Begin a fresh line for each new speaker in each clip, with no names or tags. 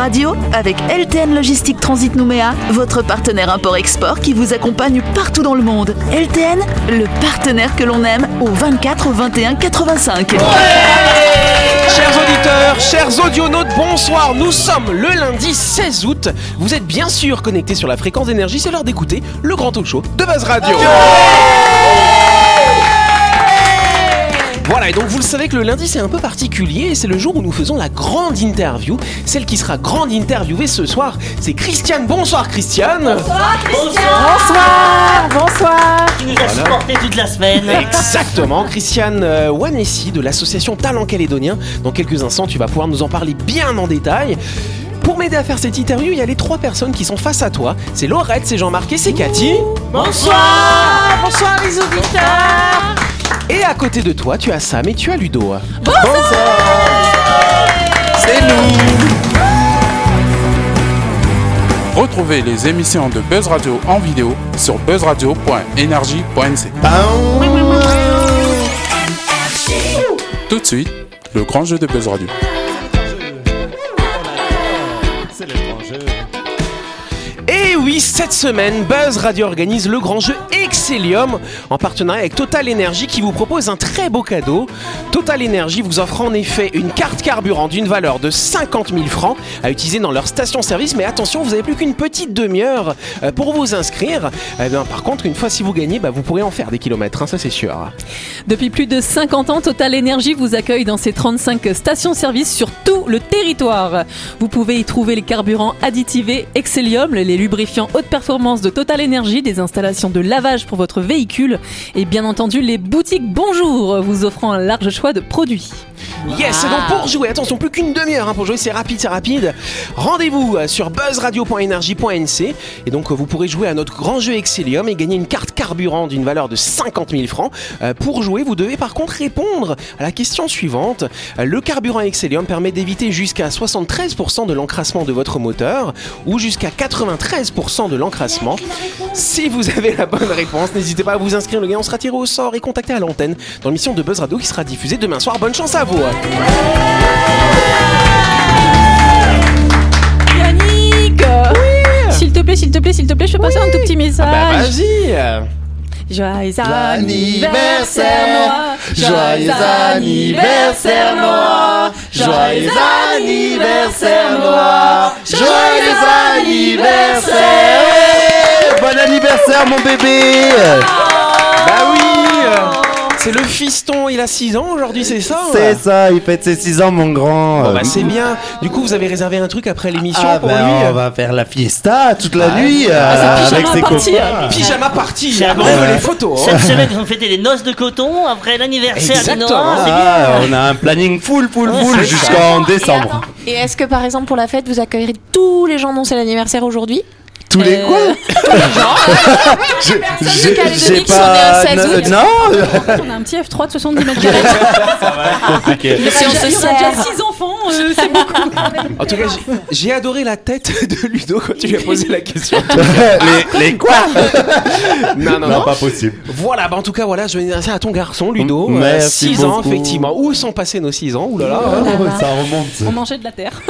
Radio avec LTN Logistique Transit Nouméa, votre partenaire import-export qui vous accompagne partout dans le monde. LTN, le partenaire que l'on aime au 24 21 85.
Chers auditeurs, chers audionautes, bonsoir. Nous sommes le lundi 16 août. Vous êtes bien sûr connectés sur la fréquence d'énergie. C'est l'heure d'écouter le grand talk show de Buzz Radio. Voilà, et donc vous le savez que le lundi c'est un peu particulier et c'est le jour où nous faisons la grande interview. Celle qui sera grande interviewée ce soir, c'est Christiane. Bonsoir Christiane.
Bonsoir,
bonsoir.
Qui nous a supporté toute la semaine.
Exactement, Christiane euh, Wanessi de l'association Talent Calédonien. Dans quelques instants, tu vas pouvoir nous en parler bien en détail. Pour m'aider à faire cette interview, il y a les trois personnes qui sont face à toi. C'est Laurette, c'est Jean-Marc et c'est Cathy.
Bonsoir Bonsoir les auditeurs
Et à côté de toi, tu as Sam et tu as Ludo.
C'est nous Retrouvez les émissions de Buzz Radio en vidéo sur buzzradio.energie.nc. Tout de suite, le grand jeu de Buzz Radio.
Et oui, cette semaine, Buzz Radio organise le grand jeu Excellium en partenariat avec Total Energy qui vous propose un très beau cadeau. Total Energy vous offre en effet une carte carburant d'une valeur de 50 000 francs à utiliser dans leur station-service. Mais attention, vous n'avez plus qu'une petite demi-heure euh, pour vous inscrire. Eh par contre, une fois si vous gagnez, bah, vous pourrez en faire des kilomètres, hein, ça c'est sûr.
Depuis plus de 50 ans, Total Energy vous accueille dans ses 35 stations-service sur tout le territoire. Vous pouvez y trouver les carburants additivés Excellium, les lubrifiants haute performance de Total Energy, des installations de lavage pour votre véhicule et bien entendu les boutiques Bonjour vous offrant un large choix de produits.
Yes, et donc pour jouer, attention, plus qu'une demi-heure hein, pour jouer, c'est rapide, c'est rapide. Rendez-vous euh, sur buzzradio.energie.nc et donc euh, vous pourrez jouer à notre grand jeu Excellium et gagner une carte carburant d'une valeur de 50 000 francs. Euh, pour jouer, vous devez par contre répondre à la question suivante. Euh, Le carburant Excellium permet d'éviter jusqu'à 73% de l'encrassement de votre moteur ou jusqu'à 93% de l'encrassement. Si vous avez la bonne réponse, n'hésitez pas à vous inscrire. Le gagnant sera tiré au sort et contacté à l'antenne dans l'émission de Buzz Radio qui sera diffusée demain soir. Bonne chance à vous.
Yannick S'il te plaît, s'il te plaît, s'il te plaît, je peux passer un tout petit message.
Bah vas-y.
Joyeux
Anniversaire,
Noah
Joyeux anniversaire, Noah Joyeux anniversaire, Noah Joyeux anniversaire. Bon anniversaire, mon bébé.
Bah oui C'est le fiston, il a 6 ans aujourd'hui, c'est ça
C'est ça, il fête ses 6 ans, mon grand
Bon bah c'est bien. Du coup, vous avez réservé un truc après l'émission
Ah
pour
ben,
lui
on va faire la fiesta toute la
Ah.
nuit
Ah,
euh, avec ses
party,
copains.
hein.
Pyjama party,
C'est
hein,
bon.
bref, les photos. hein.
Cette semaine, ils ont fêté les noces de coton après l'anniversaire de. Noah.
Ah, on a un planning full, full,
Ouais,
full jusqu'en décembre.
et est-ce que par exemple pour la fête vous accueillerez tous les gens dont c'est l'anniversaire aujourd'hui?
Tous les quoi J'ai- pas.
sont nées un 16 août.
Non
On a un petit F3 de 70 mètres carrés.
Compliqué.
Si on se sert.
6 enfants, euh, c'est beaucoup.
En tout cas, j'ai- j'ai adoré la tête de Ludo quand tu lui as posé la question.
les, les quoi
Non, non,
Non,
non.
pas possible.
Voilà, bah en tout cas, voilà, je vais dire à ton garçon, Ludo.
M- merci
6 ans,
beaucoup.
effectivement. Où sont passés nos 6 ans? Ouh là là.
Ça remonte.
On mangeait de la terre.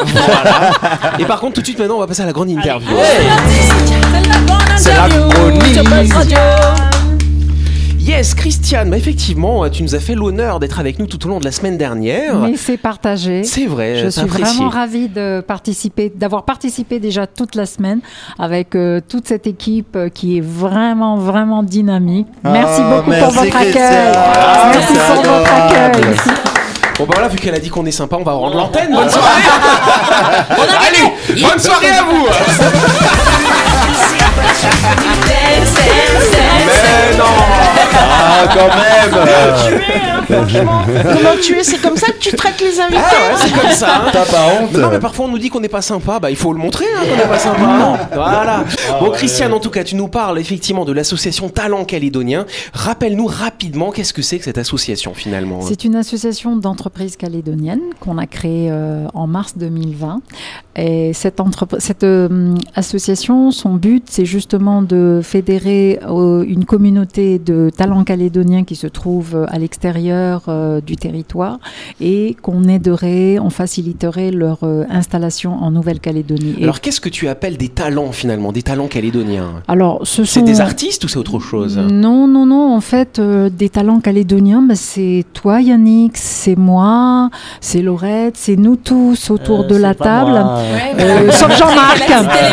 Et par contre, tout de suite maintenant, on va passer à la grande interview.
C'est la chronique.
Yes, Christiane, bah effectivement, tu nous as fait l'honneur d'être avec nous tout au long de la semaine dernière.
Mais c'est partagé.
C'est vrai,
Je suis
apprécié.
vraiment ravie de participer, d'avoir participé déjà toute la semaine avec euh, toute cette équipe euh, qui est vraiment, vraiment dynamique. Merci
Ah,
beaucoup
merci,
pour votre accueil.
Ah,
merci pour votre accueil.
Bon bah voilà, vu qu'elle a dit qu'on est sympa, on va rendre l'antenne. Bonne soirée Allez, bonne soirée à vous Mais non
Ah, quand même
Comment tu es C'est comme ça que tu traites les invités
Ah ouais, c'est comme ça hein.
T'as pas honte
Mais non, mais parfois on nous dit qu'on n'est pas sympa, bah il faut le montrer hein, qu'on n'est pas sympa. Voilà. Bon, Christiane, en tout cas, tu nous parles effectivement de l'association Talent Calédonien. Rappelle-nous rapidement qu'est-ce que c'est que cette association finalement.
C'est une association d'entreprises calédoniennes qu'on a créée euh, en mars 2020. Et cette, entrep- cette euh, association, son but, c'est justement de fédérer euh, une communauté de de talents calédoniens qui se trouvent à l'extérieur euh, du territoire et qu'on aiderait, on faciliterait leur euh, installation en Nouvelle-Calédonie. Et-
Alors qu'est-ce que tu appelles des talents finalement, des talents calédoniens?
Alors, ce
C'est
sont
des artistes ou c'est autre chose?
Non, non, non. En fait, euh, des talents calédoniens, bah, c'est toi, Yannick, c'est moi, c'est Laurette, c'est nous tous autour
Euh,
de la
c'est
table. Euh, sauf Jean-Marc.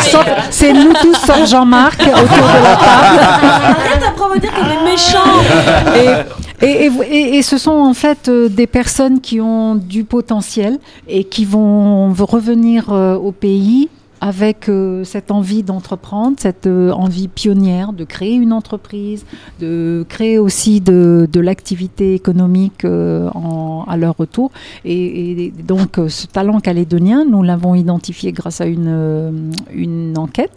Sauf- C'est nous tous sauf Jean-Marc autour de la table.
Dire est méchants.
Et, et, et, et- et ce sont en fait euh, des personnes qui ont du potentiel et qui vont revenir euh, au pays avec euh, cette envie d'entreprendre, cette euh, envie pionnière de créer une entreprise, de créer aussi de, de l'activité économique euh, en- à leur retour. Et, et donc ce talent calédonien, nous l'avons identifié grâce à une, une enquête.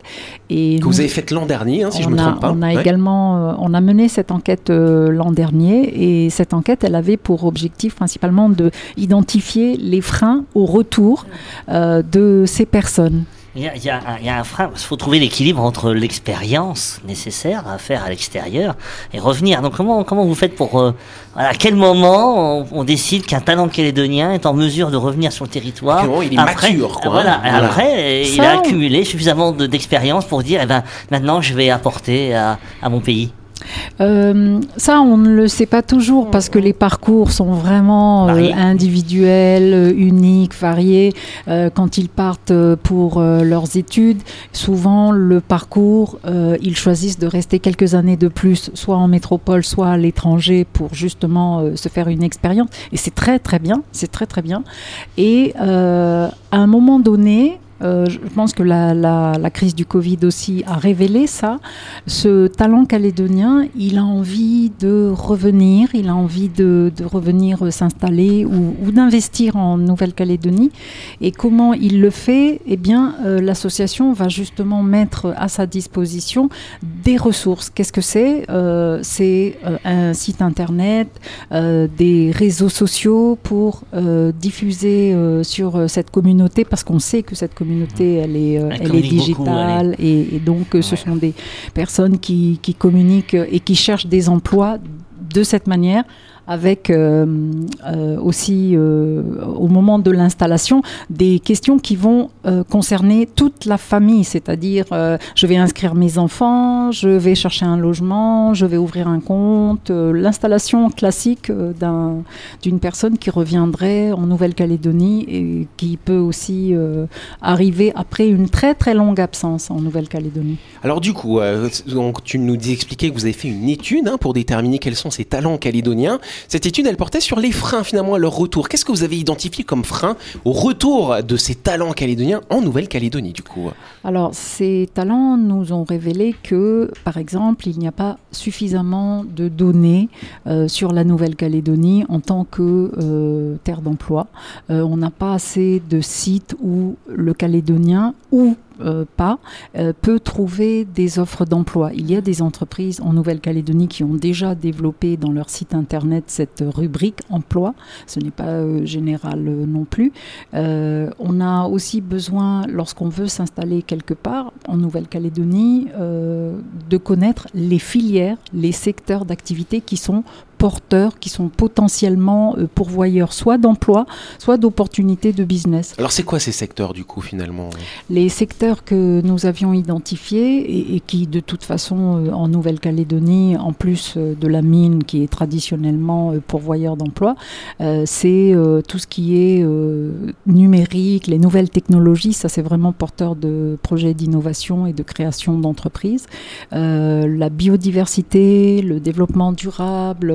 Et
Que
nous-
vous avez fait l'an dernier, hein, si je
on
me
a,
trompe pas.
on a
Ouais.
également, on a mené cette enquête l'an dernier et cette enquête, elle avait pour objectif principalement de identifier les freins au retour de ces personnes.
Il y a, il y a un- il y a un frein, parce qu'il faut trouver l'équilibre entre l'expérience nécessaire à faire à l'extérieur et revenir. Donc comment, comment vous faites pour... euh, à quel moment on, on décide qu'un talent calédonien est en mesure de revenir sur le territoire
il est
après,
mature, quoi,
Voilà,
hein. Voilà.
après euh, il a accumulé suffisamment de- d'expérience pour dire, eh ben, maintenant je vais apporter à, à mon pays.
Euh, ça, on ne le sait pas toujours parce que les parcours sont vraiment euh, individuels, euh, uniques, variés. Euh, quand ils partent pour leurs études, souvent le parcours, ils choisissent de rester quelques années de plus, soit en métropole, soit à l'étranger, pour justement se faire une expérience. Et c'est très très bien, c'est très très bien. Et à un moment donné, euh, je pense que la, crise du Covid aussi a révélé ça. Ce talent calédonien, il a envie de revenir, il a envie de, revenir s'installer ou, d'investir en Nouvelle-Calédonie. Et comment il le fait? Eh bien, euh, l'association va justement mettre à sa disposition des ressources. Qu'est-ce que c'est? Euh, C'est un site internet, des réseaux sociaux pour diffuser sur cette communauté parce qu'on sait que cette communauté elle est, euh,
Elle
elle est
beaucoup,
digitale et, et donc euh, ce sont des personnes qui, qui communiquent et qui cherchent des emplois de cette manière avec euh, euh, aussi euh, au moment de l'installation des questions qui vont concerner toute la famille, c'est-à-dire je vais inscrire mes enfants, je vais chercher un logement, je vais ouvrir un compte, l'installation classique d'un- d'une personne qui reviendrait en Nouvelle-Calédonie et qui peut aussi arriver après une très très longue absence en Nouvelle-Calédonie.
Alors du coup, donc, tu nous dis expliquer que vous avez fait une étude hein, pour déterminer quels sont ces talents calédoniens. Cette étude, elle portait sur les freins finalement à leur retour. Qu'est-ce que vous avez identifié comme frein au retour de ces talents calédoniens en Nouvelle-Calédonie du coup?
Alors, ces talents nous ont révélé que, par exemple, il n'y a pas suffisamment de données euh, sur la Nouvelle-Calédonie en tant que euh, terre d'emploi. Euh, on n'a pas assez de sites où le Calédonien ou euh, pas euh, peut trouver des offres d'emploi. Il y a des entreprises en Nouvelle-Calédonie qui ont déjà développé dans leur site internet cette rubrique emploi. Ce n'est pas euh, général non plus. On a aussi besoin, lorsqu'on veut s'installer quelque part en Nouvelle-Calédonie, de connaître les filières, les secteurs d'activité qui sont porteurs, qui sont potentiellement euh, pourvoyeurs soit d'emploi, soit d'opportunités de business.
Alors c'est quoi ces secteurs du coup finalement?
Les secteurs que nous avions identifiés et, et qui de toute façon euh, en Nouvelle-Calédonie, en plus euh, de la mine qui est traditionnellement pourvoyeur d'emploi, euh, c'est euh, tout ce qui est euh, numérique, les nouvelles technologies, ça c'est vraiment porteur de projets d'innovation et de création d'entreprises. La biodiversité, le développement durable,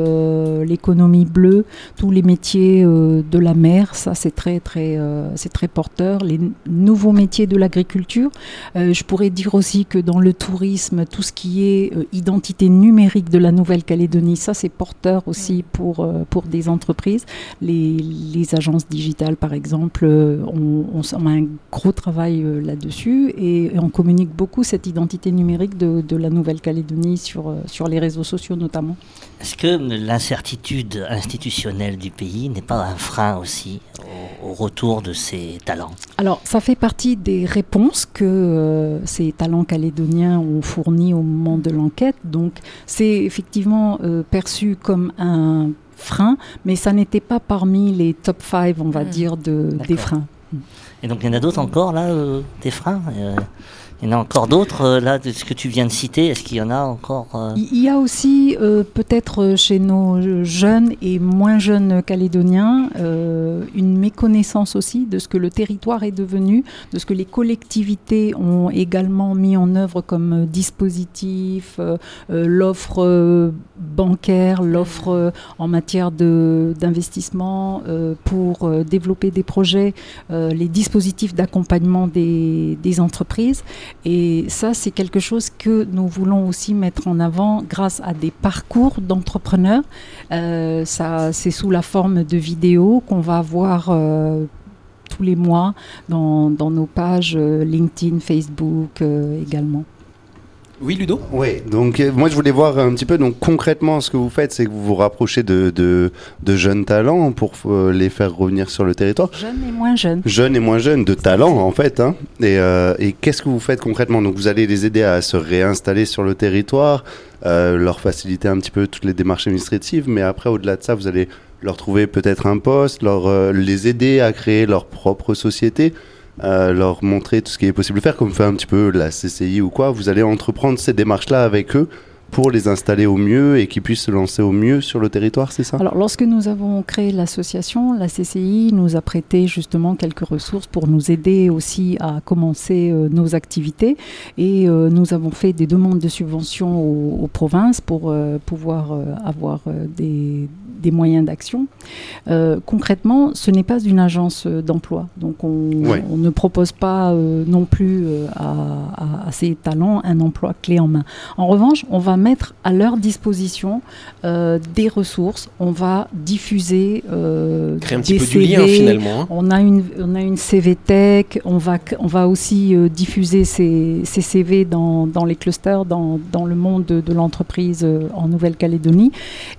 l'économie bleue, tous les métiers euh, de la mer, ça c'est très très euh, c'est très porteur. Les nouveaux métiers de l'agriculture, Euh, je pourrais dire aussi que dans le tourisme, tout ce qui est euh, identité numérique de la Nouvelle-Calédonie, ça c'est porteur aussi pour euh, pour des entreprises. Les, les agences digitales par exemple, euh, on, on s- on a un gros travail euh, là-dessus et, et on communique beaucoup cette identité numérique de, de la Nouvelle-Calédonie sur euh, sur les réseaux sociaux notamment.
Est-ce que l'incertitude institutionnelle du pays n'est pas un frein aussi au, au retour de ces talents?
Alors, ça fait partie des réponses que euh, ces talents calédoniens ont fournies au moment de l'enquête. Donc, c'est effectivement euh, perçu comme un frein, mais ça n'était pas parmi les top 5, on va
Mm.
dire, de, des freins.
Et donc il y en a d'autres encore là, euh, des freins Euh, Il y en a encore d'autres euh, là de ce que tu viens de citer. Est-ce qu'il y en a encore euh,
Il y a aussi peut-être chez nos jeunes et moins jeunes calédoniens une méconnaissance aussi de ce que le territoire est devenu, de ce que les collectivités ont également mis en œuvre comme dispositif, l'offre bancaire, l'offre en matière d'investissement pour développer des projets, les dispositifs d'accompagnement des, entreprises. Et ça, c'est quelque chose que nous voulons aussi mettre en avant grâce à des parcours d'entrepreneurs. Euh, c'est sous la forme de vidéos qu'on va voir euh, tous les mois dans, dans nos pages euh, LinkedIn, Facebook également.
Oui, Ludo
Oui, donc euh, moi je voulais voir un petit peu, donc concrètement ce que vous faites, c'est que vous vous rapprochez de, de, de jeunes talents pour euh, les faire revenir sur le territoire.
Jeunes et moins jeunes.
Jeunes et moins jeunes, de talents en fait. Hein. Et, euh, et qu'est-ce que vous faites concrètement? Donc vous allez les aider à se réinstaller sur le territoire, euh, leur faciliter un petit peu toutes les démarches administratives, mais après au-delà de ça, vous allez leur trouver peut-être un poste, leur, euh, les aider à créer leur propre société. Euh, leur montrer tout ce qui est possible de faire, comme fait un petit peu la CCI ou quoi. Vous allez entreprendre ces démarches-là avec eux pour les installer au mieux et qu'ils puissent se lancer au mieux sur le territoire, c'est ça?
Alors, lorsque nous avons créé l'association, la CCI nous a prêté justement quelques ressources pour nous aider aussi à commencer euh, nos activités. Et euh, nous avons fait des demandes de subventions aux, aux provinces pour euh, pouvoir avoir des, des moyens d'action. Concrètement, ce n'est pas une agence d'emploi. Donc, on,
Ouais.
on ne propose pas non plus à, à- à ces talents un emploi clé en main. En revanche, on va mettre à leur disposition euh, des ressources. On va diffuser euh,
Créer un petit
des
peu du lien
CV.
finalement. hein.
On a une, on a une CV Tech, on va, on va aussi euh, diffuser ces, ces CV dans, dans les clusters, dans, dans le monde de, de l'entreprise en Nouvelle-Calédonie.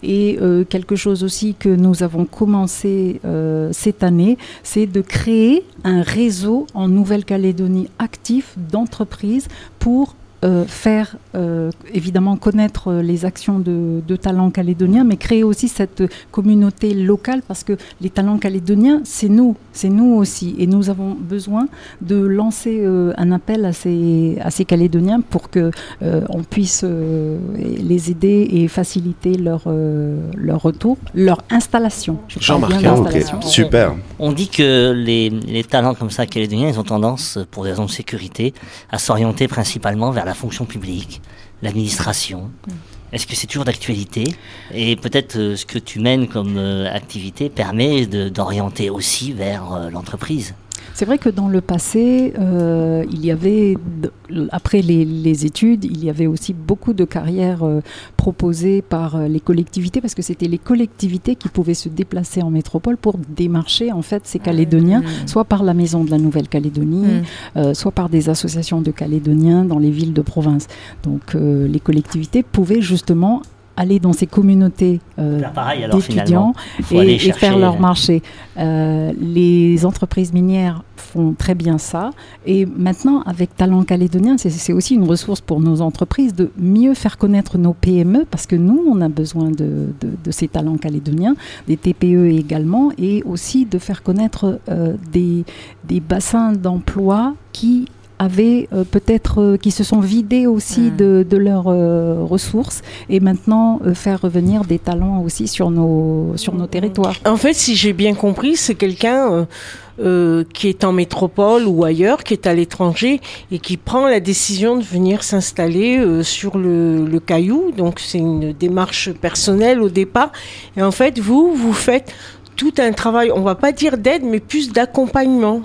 Et quelque chose aussi que nous avons commencé cette année, c'est de créer un réseau en Nouvelle-Calédonie actif d'entreprises pour euh, faire euh, évidemment connaître les actions de, de talents calédoniens, mais créer aussi cette communauté locale parce que les talents calédoniens, c'est nous, c'est nous aussi. Et nous avons besoin de lancer euh, un appel à ces, à ces Calédoniens pour que euh, on puisse euh, les aider et faciliter leur, euh, leur retour, leur installation. Je
Jean-Marc,
bien
ok,
d'installation.
super.
On dit que les, les talents comme ça calédoniens, ils ont tendance, pour des raisons de sécurité, à s'orienter principalement vers la fonction publique, l'administration. Est-ce que c'est toujours d'actualité? Et peut-être euh, ce que tu mènes comme euh, activité permet d'orienter aussi vers euh, l'entreprise.
C'est vrai que dans le passé, euh, il y avait, après les, les études, il y avait aussi beaucoup de carrières euh, proposées par euh, les collectivités, parce que c'était les collectivités qui pouvaient se déplacer en métropole pour démarcher en fait ces Calédoniens, soit par la Maison de la Nouvelle-Calédonie,
Mm.
euh, soit par des associations de Calédoniens dans les villes de province. Donc les collectivités pouvaient justement aller dans ces communautés euh,
alors
d'étudiants et, faire leur
euh,
marché. Euh, les entreprises minières font très bien ça. Et maintenant, avec Talent Calédonien, c'est- c'est aussi une ressource pour nos entreprises de mieux faire connaître nos PME, parce que nous, on a besoin de, de- de ces talents calédoniens, des TPE également, et aussi de faire connaître euh, des, des bassins d'emploi qui avaient euh, peut-être euh, qui se sont vidés aussi de, de leurs euh, ressources et maintenant faire revenir des talents aussi sur nos sur nos territoires.
En fait, si j'ai bien compris, c'est quelqu'un qui est en métropole ou ailleurs, qui est à l'étranger et qui prend la décision de venir s'installer sur le, le caillou. Donc, c'est une démarche personnelle au départ. Et en fait, vous, vous faites tout un travail, on va pas dire d'aide, mais plus d'accompagnement.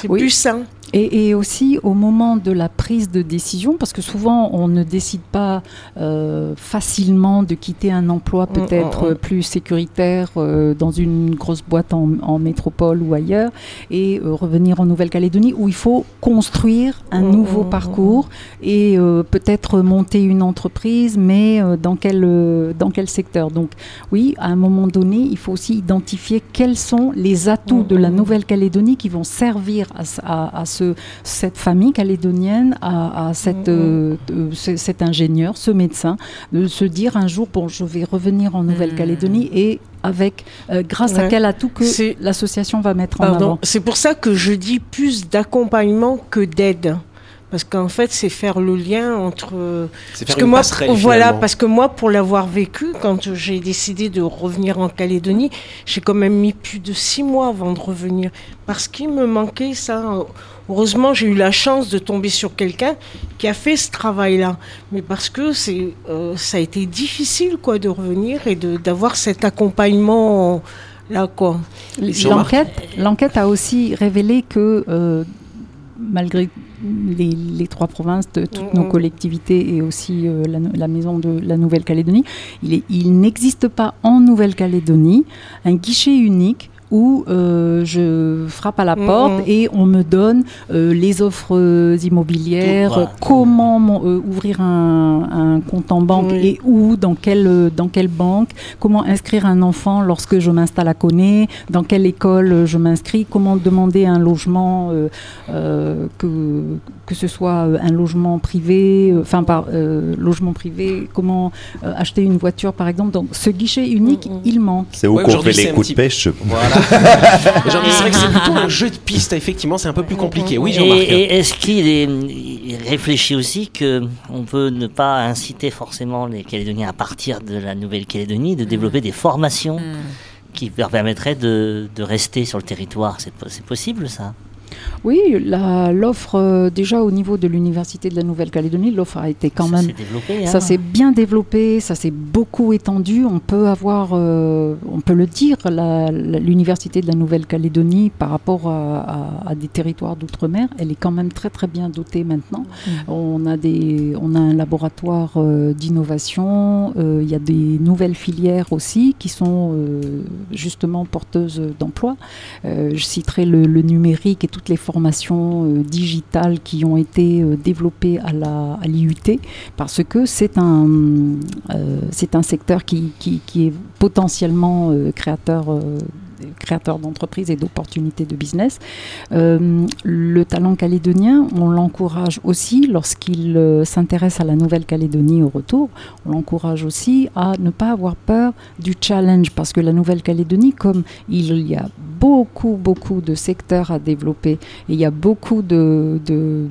C'est
Oui.
plus ça.
Et, et, aussi au moment de la prise de décision, parce que souvent on ne décide pas euh, facilement de quitter un emploi peut-être
mm, mm.
plus sécuritaire euh, dans une grosse boîte en, en, métropole ou ailleurs et euh, revenir en Nouvelle-Calédonie où il faut construire un
Mm,
nouveau
mm,
parcours et euh, peut-être monter une entreprise, mais euh, dans, quel, euh, dans quel secteur. Donc oui, à un moment donné, il faut aussi identifier quels sont les atouts de la Nouvelle-Calédonie qui vont servir à, à, à ce, cette famille calédonienne, à, à cette, euh, euh, ce- cet ingénieur, ce médecin, de se dire un jour, bon, je vais revenir en Nouvelle-Calédonie et avec, euh, grâce à quel atout que l'association va mettre en avant.
C'est pour ça que je dis plus d'accompagnement que d'aide. Parce qu'en fait, c'est faire le lien entre.
C'est
Parce que
une
moi, voilà,
finalement.
parce que moi, pour l'avoir vécu, quand j'ai décidé de revenir en Calédonie, j'ai quand même mis plus de six mois avant de revenir, parce qu'il me manquait ça. Heureusement, j'ai eu la chance de tomber sur quelqu'un qui a fait ce travail-là, mais parce que c'est, euh, ça a été difficile, quoi, de revenir et de d'avoir cet accompagnement là, quoi.
L'enquête, l'enquête a aussi révélé que euh, malgré les, les trois provinces de toutes nos
Mhm.
collectivités et aussi euh, la, la maison de la Nouvelle-Calédonie, il, est- il n'existe pas en Nouvelle-Calédonie un guichet unique où euh, je frappe à la
Mhm.
porte et on me donne euh, les offres euh, immobilières,
voilà.
comment mon- euh, ouvrir un, un compte en banque
Oui.
et où, dans quelle, euh, dans quelle banque, comment inscrire un enfant lorsque je m'installe à Coné, dans quelle école euh, je m'inscris, comment demander un logement, euh, euh, que, que ce soit euh, un logement privé, euh, enfin par euh, logement privé, comment euh, acheter une voiture par exemple. Donc ce guichet unique,
Mhm.
il manque.
C'est où
Ouais,
qu'on fait les coups
petit-
de pêche.
Voilà. C'est vrai que c'est plutôt un jeu de piste, effectivement, c'est un peu plus compliqué. Oui,
Et,
Jean-Marc.
et est-ce qu'il est, aussi que on peut ne pas inciter forcément les Calédoniens à partir de la Nouvelle-Calédonie de développer des formations qui leur permettraient de, de rester sur le territoire? C'est possible ça?
Oui, la- l'offre euh, déjà au niveau de l'université de la Nouvelle-Calédonie, l'offre a été quand
Ça
même
développé. hein
Ça s'est bien développé, ça s'est beaucoup étendu. On peut avoir, euh, on peut le dire, l'université de la Nouvelle-Calédonie par rapport à, à- à des territoires d'outre-mer, elle est quand même très très bien dotée maintenant. On a des, on a un laboratoire euh, d'innovation. euh, Il y a des nouvelles filières aussi qui sont euh, justement porteuses d'emplois. Euh, je citerai le, le numérique et toutes les formations euh, digitales qui ont été euh, développées à l'IUT parce que c'est un, euh, un secteur qui, qui, est potentiellement créateur. d'entreprises et d'opportunités de business. Le talent calédonien, on l'encourage aussi lorsqu'il s'intéresse à la Nouvelle-Calédonie au retour, on l'encourage aussi à ne pas avoir peur du challenge parce que la Nouvelle-Calédonie, comme il y a beaucoup, beaucoup de secteurs à développer. Et il y a beaucoup de, de,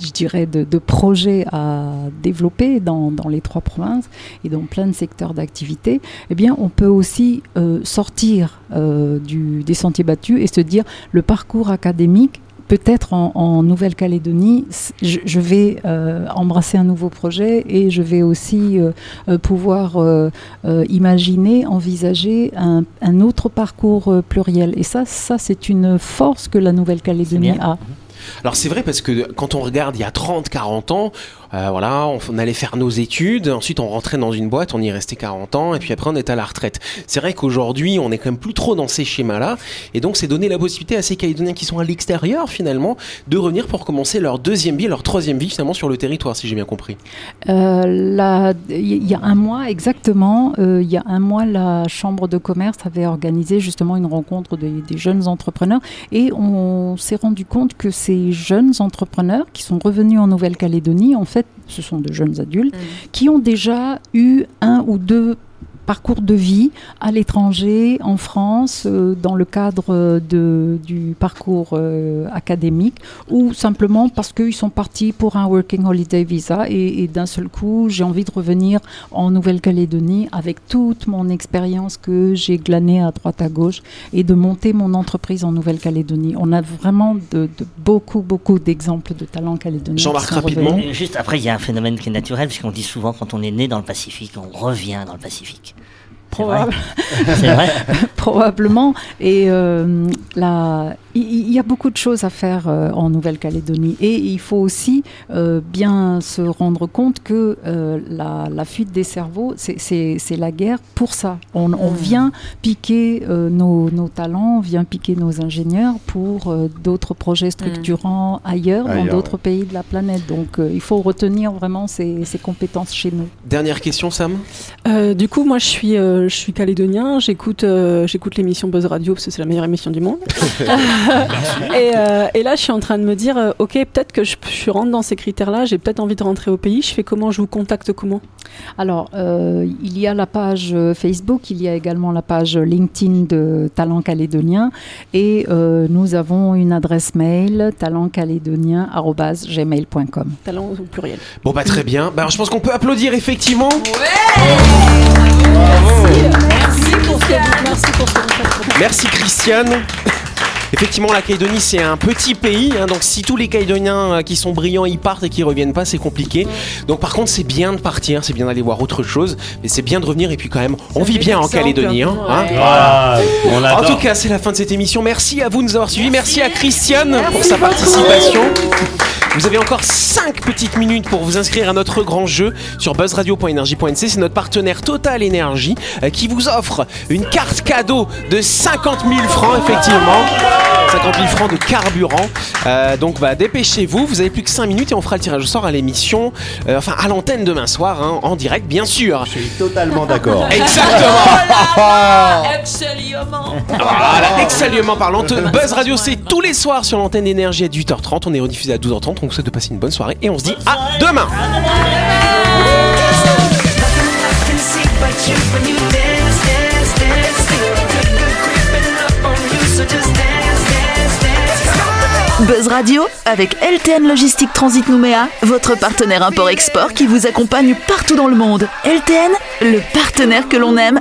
je dirais, de projets à développer dans, dans les trois provinces et dans plein de secteurs d'activité, eh bien, on peut aussi euh, sortir euh, du, des sentiers battus et se dire le parcours académique peut-être en, en Nouvelle-Calédonie, je, je vais euh, embrasser un nouveau projet et je vais aussi euh, euh, pouvoir euh, imaginer, envisager un, un autre parcours pluriel. Et ça, ça c'est une force que la Nouvelle-Calédonie a.
Alors c'est vrai parce que quand on regarde il y a 30, 40 ans, voilà, on, allait faire nos études, ensuite on rentrait dans une boîte, on y restait 40 ans, et puis après on est à la retraite. C'est vrai qu'aujourd'hui on est quand même plus trop dans ces schémas-là, et donc c'est donner la possibilité à ces Calédoniens qui sont à l'extérieur finalement de revenir pour commencer leur deuxième vie, leur troisième vie finalement sur le territoire, si j'ai bien compris.
Euh, Il y a un mois exactement, euh, il y a un mois, la Chambre de commerce avait organisé justement une rencontre des, des jeunes entrepreneurs et on s'est rendu compte que ces jeunes entrepreneurs qui sont revenus en Nouvelle-Calédonie, en fait, ce sont de jeunes adultes qui ont déjà eu un ou deux parcours de vie à l'étranger, en France, euh, dans le cadre euh, de, du parcours euh, académique, ou simplement parce qu'ils sont partis pour un Working Holiday Visa et, et d'un seul coup, j'ai envie de revenir en Nouvelle-Calédonie avec toute mon expérience que j'ai glanée à droite à gauche et de monter mon entreprise en Nouvelle-Calédonie. On a vraiment de, de beaucoup, beaucoup d'exemples de talents calédoniens.
Jean-Marc, rapidement.
Juste après, il y a un phénomène qui est naturel, puisqu'on dit souvent quand on est né dans le Pacifique, on revient dans le Pacifique.
Probable-
C'est vrai.
Probablement. Et euh, la- il y, a beaucoup de choses à faire euh, en Nouvelle-Calédonie. Et il faut aussi euh, bien se rendre compte que euh, la, la fuite des cerveaux, c'est- la guerre pour ça. On, on vient piquer nos, nos talents, on vient piquer nos ingénieurs pour d'autres projets structurants ailleurs, dans d'autres pays de la planète. Donc il faut retenir vraiment ces, ces compétences chez nous.
Dernière question, Sam?
Euh, du coup, moi, je suis, euh, je suis calédonien. J'écoute, euh, j'écoute l'émission Buzz Radio parce que c'est la meilleure émission du monde. et, euh, et là, je suis en train de me dire, euh, ok, peut-être que je, je rentre dans ces critères-là. J'ai peut-être envie de rentrer au pays. Je fais comment Je vous contacte comment?
Alors, euh, il y a la page Facebook, il y a également la page LinkedIn de Talent Calédonien et euh, nous avons une adresse mail talentcalédonien.gmail.com.
Talent au pluriel.
Bon bah très bien. Bah, alors, je pense qu'on peut applaudir effectivement.
Merci pour ce que vous- merci pour ce que vous faites.
Merci Christiane. Effectivement, la Calédonie, c'est un petit pays, hein, donc si tous les Calédoniens euh, qui sont brillants y partent et qui reviennent pas, c'est compliqué. Donc par contre, c'est bien de partir, c'est bien d'aller voir autre chose, mais c'est bien de revenir et puis quand même, on vit bien en Calédonie. hein, hein.
Voilà, on
En tout cas, c'est la fin de cette émission. Merci à vous de nous avoir suivis. Merci à Christiane pour sa participation. Vous avez encore 5 petites minutes pour vous inscrire à notre grand jeu sur buzzradio.energie.nc. C'est notre partenaire Total Energy euh, qui vous offre une carte cadeau de 50 000 francs, effectivement. 50 000 francs de carburant. Euh, donc, bah, dépêchez-vous. Vous avez plus que 5 minutes et on fera le tirage au sort à l'émission, euh, enfin à l'antenne demain soir, hein, en direct, bien sûr.
Je suis totalement d'accord.
Exactement. Voilà, excellemment parlant. Buzz Radio, c'est tous les soirs sur l'antenne d'énergie à 18h30. On est rediffusé à 12h30. On vous souhaite de passer une bonne soirée et on se dit à demain.
Buzz Radio avec LTN Logistique Transit Nouméa, votre partenaire import-export qui vous accompagne partout dans le monde. LTN, le partenaire que l'on aime.